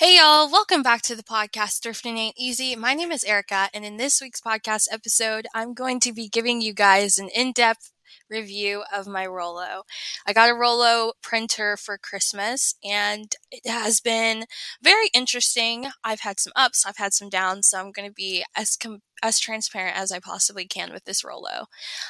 Hey y'all, welcome back to the podcast Thrifting Ain't Easy. My name is Erica, and in this week's podcast episode, I'm going to be giving you guys an in depth review of my Rollo. I got a Rollo printer for Christmas, and it has been very interesting. I've had some ups, I've had some downs, so I'm going to be as com- as transparent as I possibly can with this Rollo.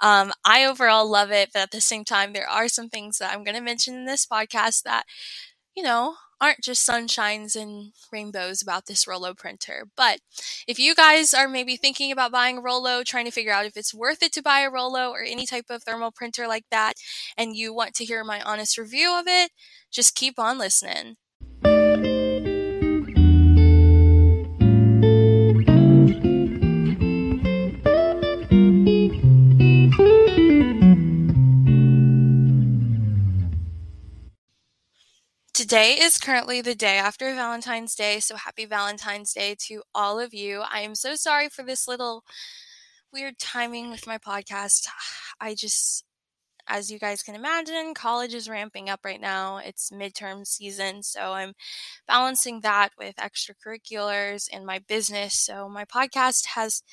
Um, I overall love it, but at the same time, there are some things that I'm going to mention in this podcast that, you know, aren't just sunshines and rainbows about this Rollo printer. But if you guys are maybe thinking about buying a Rollo, trying to figure out if it's worth it to buy a Rollo or any type of thermal printer like that, and you want to hear my honest review of it, just keep on listening. Today is currently the day after Valentine's Day, so happy Valentine's Day to all of you. I am so sorry for this little weird timing with my podcast. I just, as you guys can imagine, college is ramping up right now. It's midterm season, so I'm balancing that with extracurriculars and my business. So my podcast has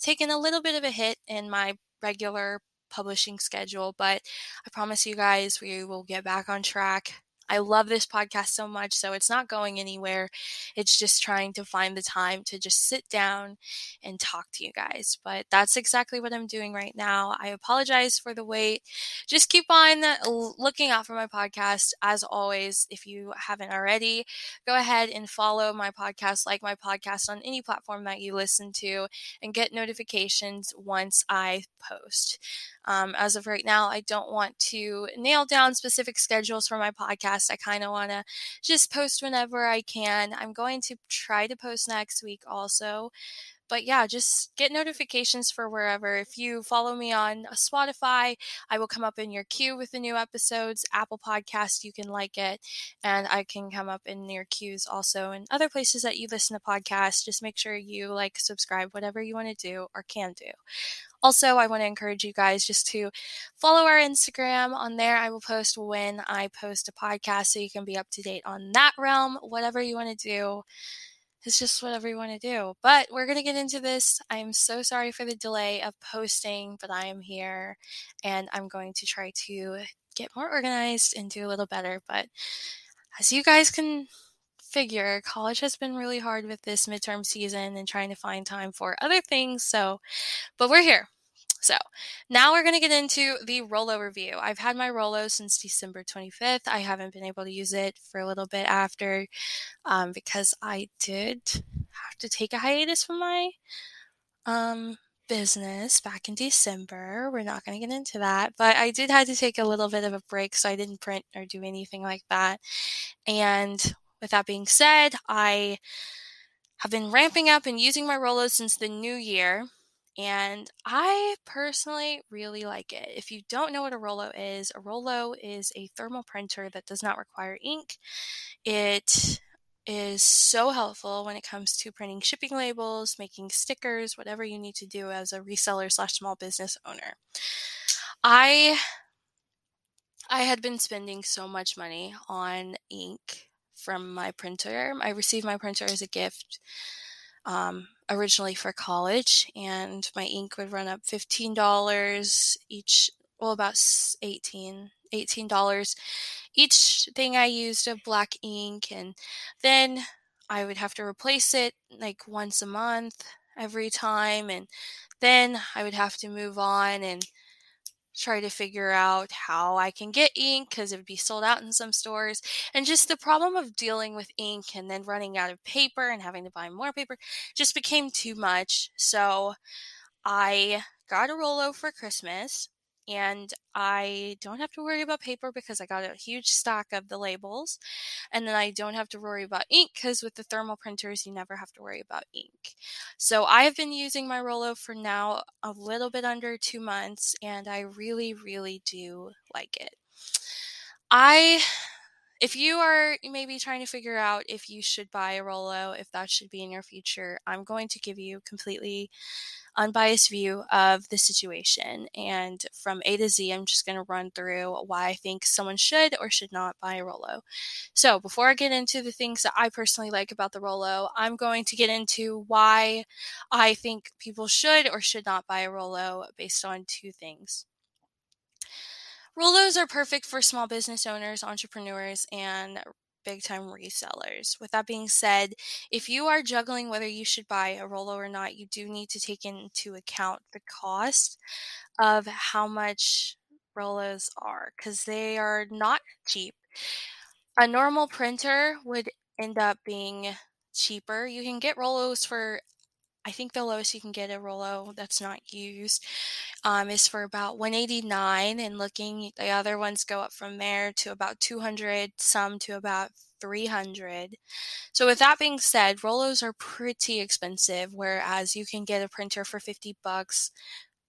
taken a little bit of a hit in my regular publishing schedule, but I promise you guys we will get back on track I love this podcast so much, so it's not going anywhere. It's just trying to find the time to just sit down and talk to you guys. But that's exactly what I'm doing right now. I apologize for the wait. Just keep on uh, looking out for my podcast. As always, if you haven't already, go ahead and follow my podcast, like my podcast on any platform that you listen to, and get notifications once I post. Um, as of right now, I don't want to nail down specific schedules for my podcast. I kind of want to just post whenever I can. I'm going to try to post next week also. But yeah, just get notifications for wherever. If you follow me on uh, Spotify, I will come up in your queue with the new episodes. Apple Podcast, you can like it, and I can come up in your queues also. And other places that you listen to podcasts, just make sure you like, subscribe, whatever you want to do or can do. Also, I want to encourage you guys just to follow our Instagram. On there, I will post when I post a podcast so you can be up to date on that realm. Whatever you want to do, it's just whatever you want to do. But we're going to get into this. I'm so sorry for the delay of posting, but I am here and I'm going to try to get more organized and do a little better. But as you guys can figure, college has been really hard with this midterm season and trying to find time for other things. So, but we're here. So now we're going to get into the Rollo review. I've had my Rollo since December 25th. I haven't been able to use it for a little bit after um, because I did have to take a hiatus from my um, business back in December. We're not going to get into that, but I did have to take a little bit of a break so I didn't print or do anything like that. And with that being said, I have been ramping up and using my Rollo since the new year. And I personally really like it. If you don't know what a Rollo is, a Rollo is a thermal printer that does not require ink. It is so helpful when it comes to printing shipping labels, making stickers, whatever you need to do as a reseller slash small business owner. I I had been spending so much money on ink from my printer. I received my printer as a gift um, originally for college, and my ink would run up $15 each, well, about 18 $18 each thing I used of black ink, and then I would have to replace it like once a month every time, and then I would have to move on and try to figure out how I can get ink because it would be sold out in some stores. And just the problem of dealing with ink and then running out of paper and having to buy more paper just became too much. So I got a Rollo for Christmas and I don't have to worry about paper because I got a huge stack of the labels. And then I don't have to worry about ink because with the thermal printers, you never have to worry about ink. So I have been using my Rollo for now a little bit under two months, and I really, really do like it. I if you are maybe trying to figure out if you should buy a Rollo, if that should be in your future, I'm going to give you completely unbiased view of the situation. And from A to Z, I'm just going to run through why I think someone should or should not buy a Rollo. So before I get into the things that I personally like about the Rollo, I'm going to get into why I think people should or should not buy a Rollo based on two things. Rollos are perfect for small business owners, entrepreneurs, and big time resellers. With that being said, if you are juggling whether you should buy a Rollo or not, you do need to take into account the cost of how much Rollos are because they are not cheap. A normal printer would end up being cheaper. You can get Rollos for I think the lowest you can get a Rollo that's not used um, is for about 189 and looking the other ones go up from there to about 200 some to about 300 so with that being said rollos are pretty expensive whereas you can get a printer for 50 bucks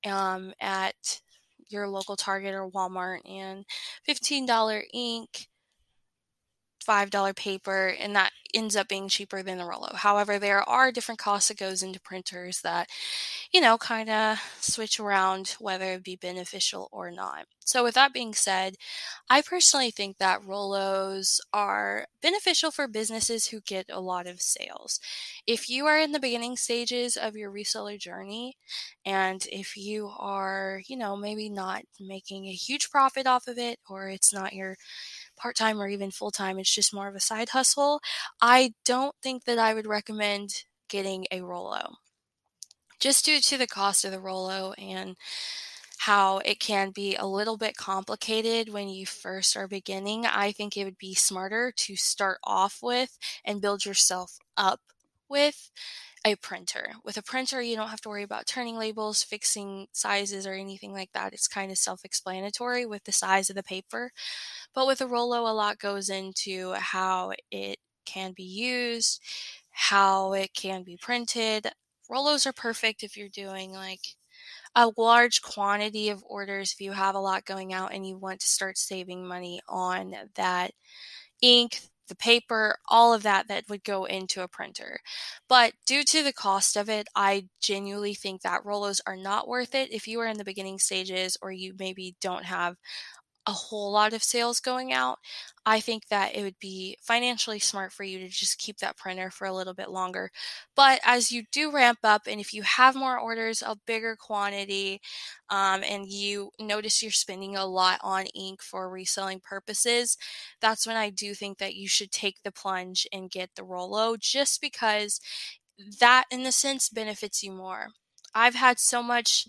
um, at your local target or walmart and $15 ink $5 paper and that ends up being cheaper than the Rollo. However, there are different costs that goes into printers that, you know, kind of switch around whether it be beneficial or not. So with that being said, I personally think that Rollos are beneficial for businesses who get a lot of sales. If you are in the beginning stages of your reseller journey and if you are, you know, maybe not making a huge profit off of it or it's not your part time or even full time, it's just more of a side hustle, I don't think that I would recommend getting a Rollo. Just due to the cost of the Rollo and how it can be a little bit complicated when you first are beginning, I think it would be smarter to start off with and build yourself up with a printer. With a printer, you don't have to worry about turning labels, fixing sizes, or anything like that. It's kind of self explanatory with the size of the paper. But with a Rollo, a lot goes into how it can be used, how it can be printed. Rollos are perfect if you're doing like a large quantity of orders, if you have a lot going out and you want to start saving money on that ink, the paper, all of that that would go into a printer. But due to the cost of it, I genuinely think that Rollos are not worth it if you are in the beginning stages or you maybe don't have a whole lot of sales going out, I think that it would be financially smart for you to just keep that printer for a little bit longer. But as you do ramp up, and if you have more orders, a bigger quantity, um, and you notice you're spending a lot on ink for reselling purposes, that's when I do think that you should take the plunge and get the Rollo just because that, in a sense, benefits you more. I've had so much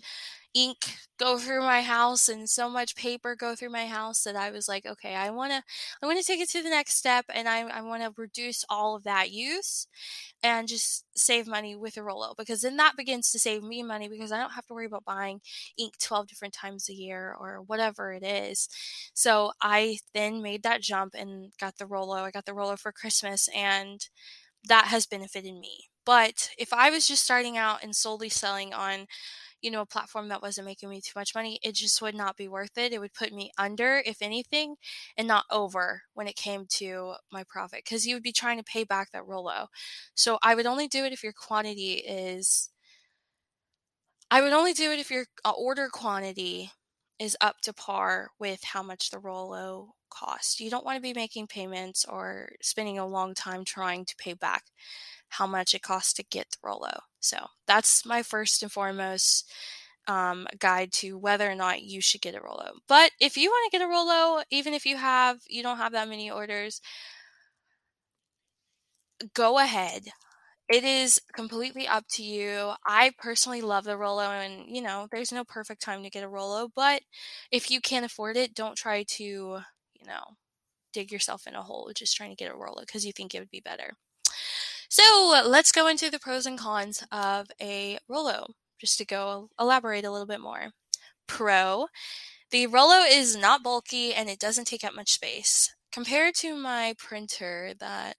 ink go through my house and so much paper go through my house that I was like, okay, I want to, I want to take it to the next step and I, I want to reduce all of that use and just save money with a Rollo because then that begins to save me money because I don't have to worry about buying ink 12 different times a year or whatever it is. So I then made that jump and got the Rollo. I got the Rollo for Christmas and that has benefited me. But if I was just starting out and solely selling on you know, a platform that wasn't making me too much money, it just would not be worth it. It would put me under, if anything, and not over when it came to my profit because you would be trying to pay back that Rollo. So I would only do it if your quantity is, I would only do it if your uh, order quantity is up to par with how much the Rollo cost. You don't want to be making payments or spending a long time trying to pay back how much it costs to get the Rollo. So that's my first and foremost um, guide to whether or not you should get a Rollo. But if you want to get a Rollo, even if you have you don't have that many orders, go ahead. It is completely up to you. I personally love the Rollo, and you know, there's no perfect time to get a Rollo, but if you can't afford it, don't try to, you know, dig yourself in a hole just trying to get a Rollo because you think it would be better. So let's go into the pros and cons of a Rollo, just to go elaborate a little bit more. Pro, The Rollo is not bulky and it doesn't take up much space. Compared to my printer that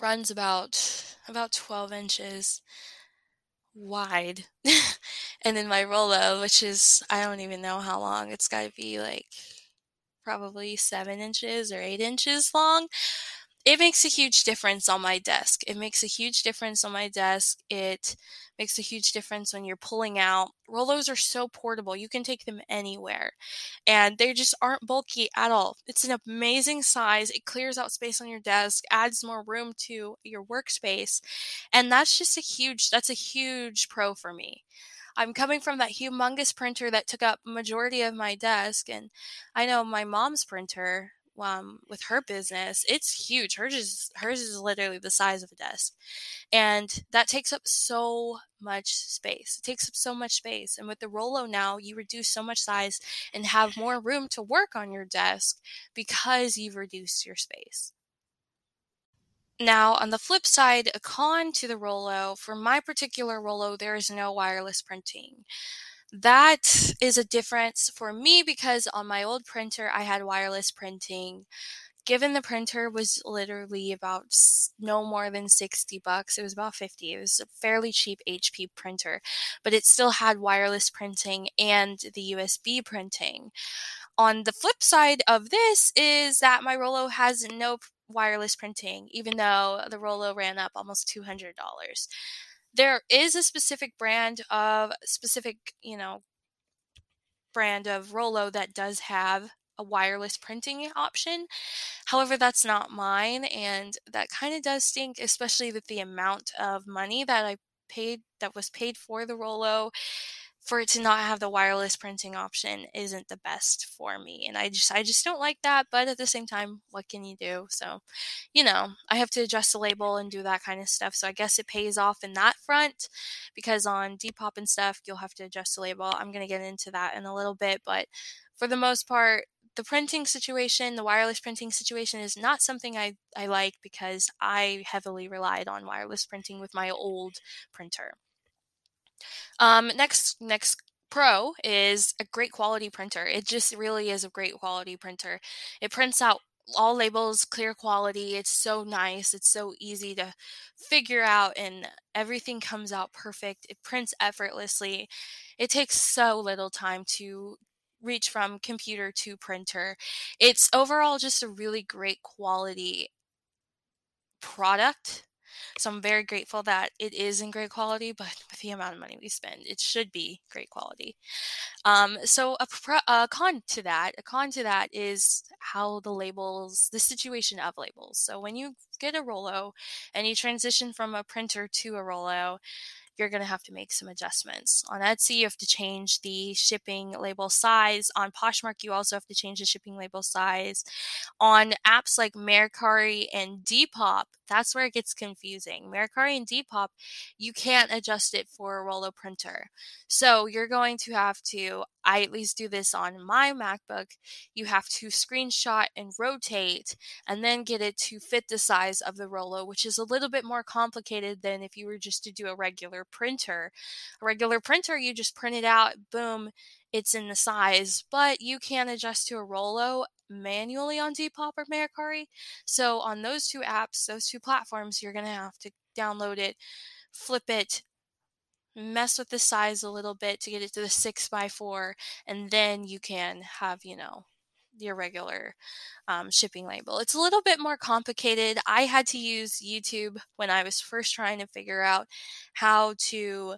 runs about about 12 inches wide. and then my Rollo, which is I don't even know how long. It's got to be like probably 7 inches or 8 inches long it makes a huge difference on my desk. It makes a huge difference on my desk. It makes a huge difference when you're pulling out. Rollos are so portable. You can take them anywhere. And they just aren't bulky at all. It's an amazing size. It clears out space on your desk, adds more room to your workspace. And that's just a huge that's a huge pro for me. I'm coming from that humongous printer that took up majority of my desk and I know my mom's printer um, with her business, it's huge. Hers is hers is literally the size of a desk, and that takes up so much space. It takes up so much space. And with the Rollo now, you reduce so much size and have more room to work on your desk because you've reduced your space. Now, on the flip side, a con to the Rollo, for my particular Rollo, there is no wireless printing that is a difference for me because on my old printer I had wireless printing. Given the printer was literally about no more than 60 bucks, it was about 50. It was a fairly cheap HP printer, but it still had wireless printing and the USB printing. On the flip side of this is that my Rollo has no wireless printing, even though the Rollo ran up almost $200 there is a specific brand of specific, you know, brand of Rollo that does have a wireless printing option. However, that's not mine, and that kind of does stink, especially with the amount of money that I paid that was paid for the Rollo for it to not have the wireless printing option isn't the best for me and i just i just don't like that but at the same time what can you do so you know i have to adjust the label and do that kind of stuff so i guess it pays off in that front because on depop and stuff you'll have to adjust the label i'm going to get into that in a little bit but for the most part the printing situation, the wireless printing situation is not something I, I like because I heavily relied on wireless printing with my old printer. Um, next, next Pro is a great quality printer. It just really is a great quality printer. It prints out all labels, clear quality. It's so nice. It's so easy to figure out, and everything comes out perfect. It prints effortlessly. It takes so little time to reach from computer to printer. It's overall just a really great quality product so I'm very grateful that it is in great quality, but with the amount of money we spend, it should be great quality. Um, so a, pro- a con to that, a con to that is how the labels, the situation of labels. So when you get a Rollo and you transition from a printer to a Rollo, you're going to have to make some adjustments. On Etsy, you have to change the shipping label size. On Poshmark, you also have to change the shipping label size. On apps like Mercari and Depop, that's where it gets confusing. Mercari and Depop, you can't adjust it for a Rollo printer. So you're going to have to, I at least do this on my MacBook, you have to screenshot and rotate and then get it to fit the size of the Rollo, which is a little bit more complicated than if you were just to do a regular printer. A regular printer, you just print it out, boom, it's in the size, but you can adjust to a Rollo manually on Depop or Mercari. So on those two apps, those two platforms, you're going to have to download it, flip it, mess with the size a little bit to get it to the 6 by 4 and then you can have, you know, your regular um, shipping label. It's a little bit more complicated. I had to use YouTube when I was first trying to figure out how to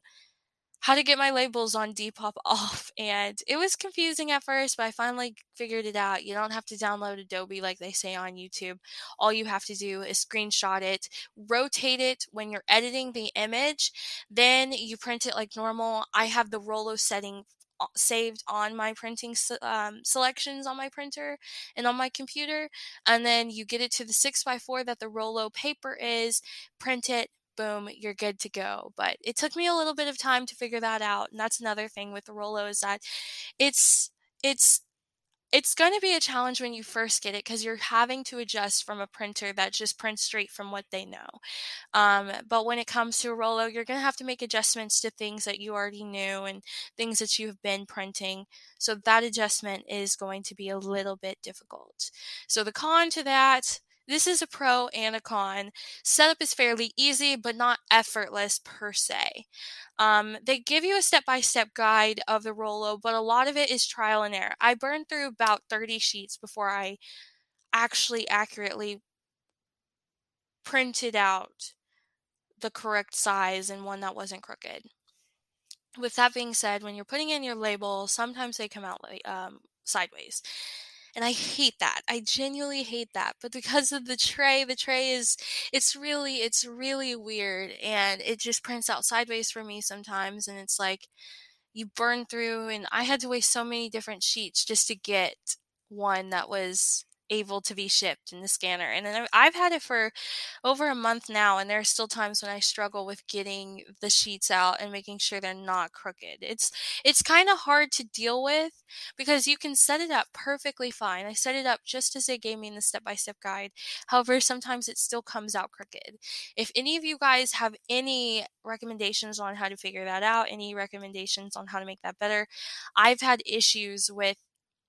how to get my labels on Depop off. And it was confusing at first, but I finally figured it out. You don't have to download Adobe like they say on YouTube. All you have to do is screenshot it, rotate it when you're editing the image, then you print it like normal. I have the Rollo setting saved on my printing um, selections on my printer and on my computer and then you get it to the 6x4 that the Rollo paper is print it boom, you're good to go. But it took me a little bit of time to figure that out. And that's another thing with the Rollo is that it's it's it's going to be a challenge when you first get it because you're having to adjust from a printer that just prints straight from what they know. Um, but when it comes to a Rollo, you're going to have to make adjustments to things that you already knew and things that you've been printing. So that adjustment is going to be a little bit difficult. So the con to that this is a pro and a con. Setup is fairly easy, but not effortless per se. Um, they give you a step by step guide of the Rollo, but a lot of it is trial and error. I burned through about 30 sheets before I actually accurately printed out the correct size and one that wasn't crooked. With that being said, when you're putting in your label, sometimes they come out um, sideways. And I hate that. I genuinely hate that. But because of the tray, the tray is, it's really, it's really weird. And it just prints out sideways for me sometimes. And it's like, you burn through, and I had to waste so many different sheets just to get one that was able to be shipped in the scanner. And then I've had it for over a month now, and there are still times when I struggle with getting the sheets out and making sure they're not crooked. It's it's kind of hard to deal with because you can set it up perfectly fine. I set it up just as they gave me in the step-by-step guide. However, sometimes it still comes out crooked. If any of you guys have any recommendations on how to figure that out, any recommendations on how to make that better, I've had issues with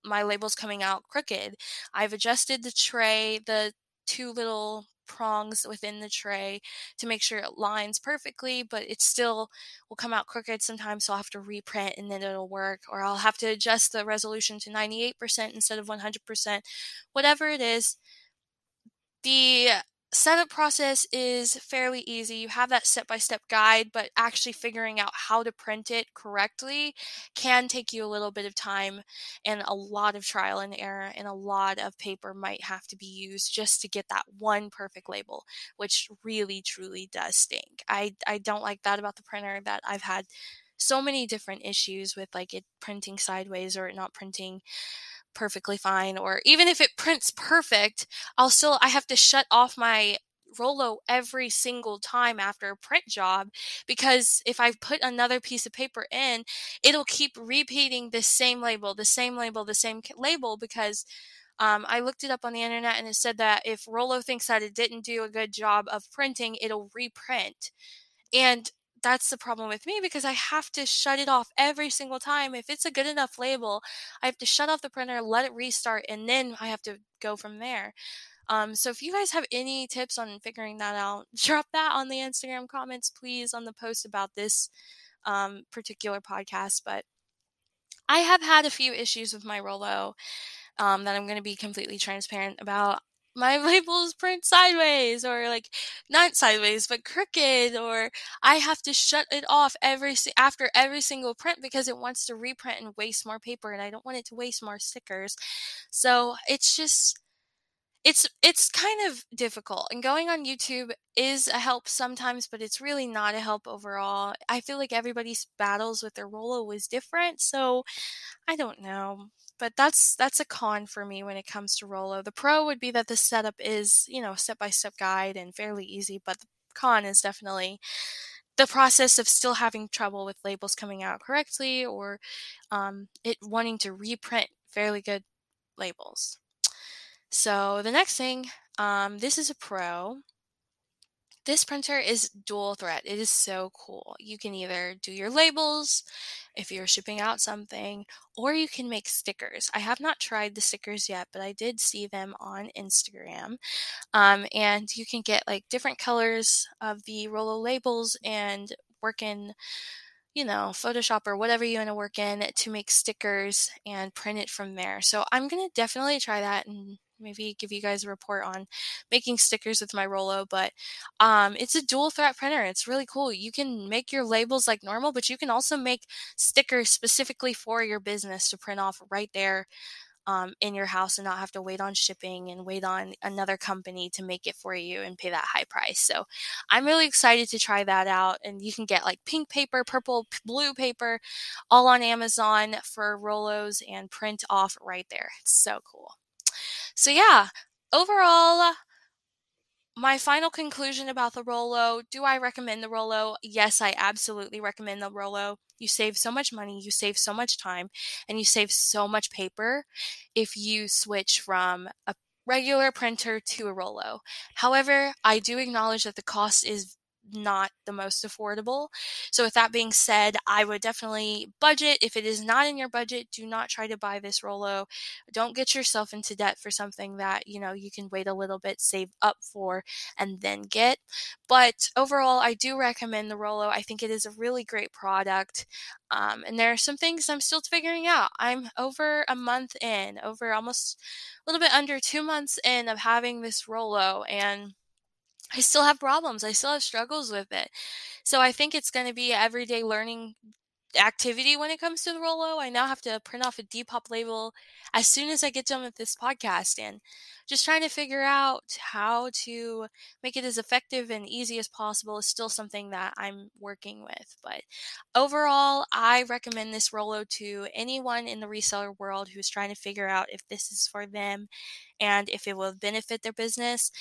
my labels coming out crooked. I've adjusted the tray, the two little prongs within the tray to make sure it lines perfectly, but it still will come out crooked sometimes. So I'll have to reprint and then it'll work, or I'll have to adjust the resolution to 98% instead of 100%. Whatever it is, the setup process is fairly easy. You have that step by step guide, but actually figuring out how to print it correctly can take you a little bit of time and a lot of trial and error, and a lot of paper might have to be used just to get that one perfect label, which really truly does stink. I, I don't like that about the printer that I've had so many different issues with like it printing sideways or it not printing perfectly fine or even if it prints perfect i'll still i have to shut off my Rollo every single time after a print job because if I put another piece of paper in, it'll keep repeating the same label, the same label, the same label because um, I looked it up on the internet and it said that if Rollo thinks that it didn't do a good job of printing, it'll reprint. And that's the problem with me because I have to shut it off every single time. If it's a good enough label, I have to shut off the printer, let it restart, and then I have to go from there. Um, so if you guys have any tips on figuring that out, drop that on the Instagram comments, please, on the post about this um, particular podcast. But I have had a few issues with my Rollo um, that I'm going to be completely transparent about my labels print sideways or like not sideways but crooked or i have to shut it off every after every single print because it wants to reprint and waste more paper and i don't want it to waste more stickers. So it's just it's it's kind of difficult and going on youtube is a help sometimes but it's really not a help overall. I feel like everybody's battles with their Rollo was different so i don't know but that's that's a con for me when it comes to Rollo. The pro would be that the setup is, you know, step by step guide and fairly easy, but the con is definitely the process of still having trouble with labels coming out correctly or um, it wanting to reprint fairly good labels. So the next thing, um, this is a pro. This printer is dual thread. It is so cool. You can either do your labels if you're shipping out something, or you can make stickers. I have not tried the stickers yet, but I did see them on Instagram. Um, and you can get like different colors of the Rollo labels and work in you know, Photoshop or whatever you want to work in to make stickers and print it from there. So I'm going to definitely try that and maybe give you guys a report on making stickers with my Rollo, But um, it's a dual threat printer. It's really cool. You can make your labels like normal, but you can also make stickers specifically for your business to print off right there. Um, in your house and not have to wait on shipping and wait on another company to make it for you and pay that high price. So I'm really excited to try that out. And you can get like pink paper, purple, blue paper, all on Amazon for Rollos and print off right there. It's so cool. So yeah, overall, uh, my final conclusion about the Rollo do I recommend the Rollo? Yes, I absolutely recommend the Rollo. You save so much money, you save so much time, and you save so much paper if you switch from a regular printer to a Rollo. However, I do acknowledge that the cost is not the most affordable. So, with that being said, I would definitely budget. If it is not in your budget, do not try to buy this Rollo. Don't get yourself into debt for something that you know you can wait a little bit, save up for, and then get. But overall, I do recommend the Rollo. I think it is a really great product. Um, and there are some things I'm still figuring out. I'm over a month in, over almost a little bit under two months in of having this Rollo. and I still have problems. I still have struggles with it. So I think it's going to be everyday learning activity when it comes to the Rollo. I now have to print off a Depop label as soon as I get done with this podcast and just trying to figure out how to make it as effective and easy as possible is still something that I'm working with. But overall, I recommend this Rollo to anyone in the reseller world who's trying to figure out if this is for them and if it will benefit their business.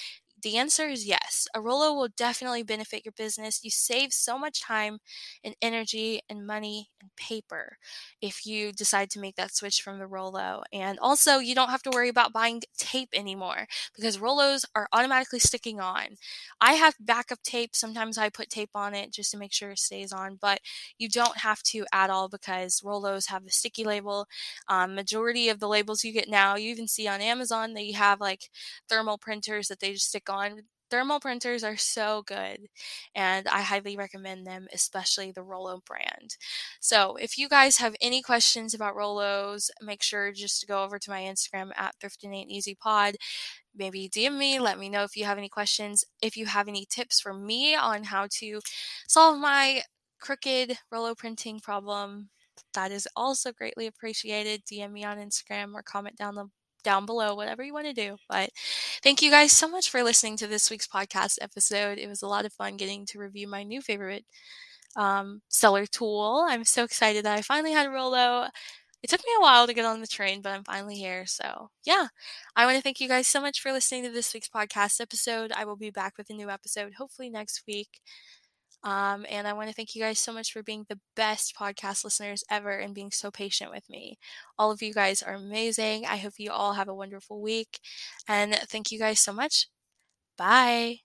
The answer is yes. A Rollo will definitely benefit your business. You save so much time and energy and money and paper if you decide to make that switch from the Rollo. And also, you don't have to worry about buying tape anymore because Rollos are automatically sticking on. I have backup tape. Sometimes I put tape on it just to make sure it stays on, but you don't have to at all because Rollos have the sticky label. Um, majority of the labels you get now, you even see on Amazon, they have like thermal printers that they just stick on. Thermal printers are so good, and I highly recommend them, especially the Rollo brand. So, if you guys have any questions about Rollos, make sure just to go over to my Instagram at Thrifting Ain't Easy Pod. Maybe DM me, let me know if you have any questions. If you have any tips for me on how to solve my crooked Rollo printing problem, that is also greatly appreciated. DM me on Instagram or comment down the down below, whatever you want to do. But thank you guys so much for listening to this week's podcast episode. It was a lot of fun getting to review my new favorite um, seller tool. I'm so excited that I finally had a Rollo. It took me a while to get on the train, but I'm finally here. So, yeah, I want to thank you guys so much for listening to this week's podcast episode. I will be back with a new episode hopefully next week. Um, and I want to thank you guys so much for being the best podcast listeners ever and being so patient with me. All of you guys are amazing. I hope you all have a wonderful week. And thank you guys so much. Bye.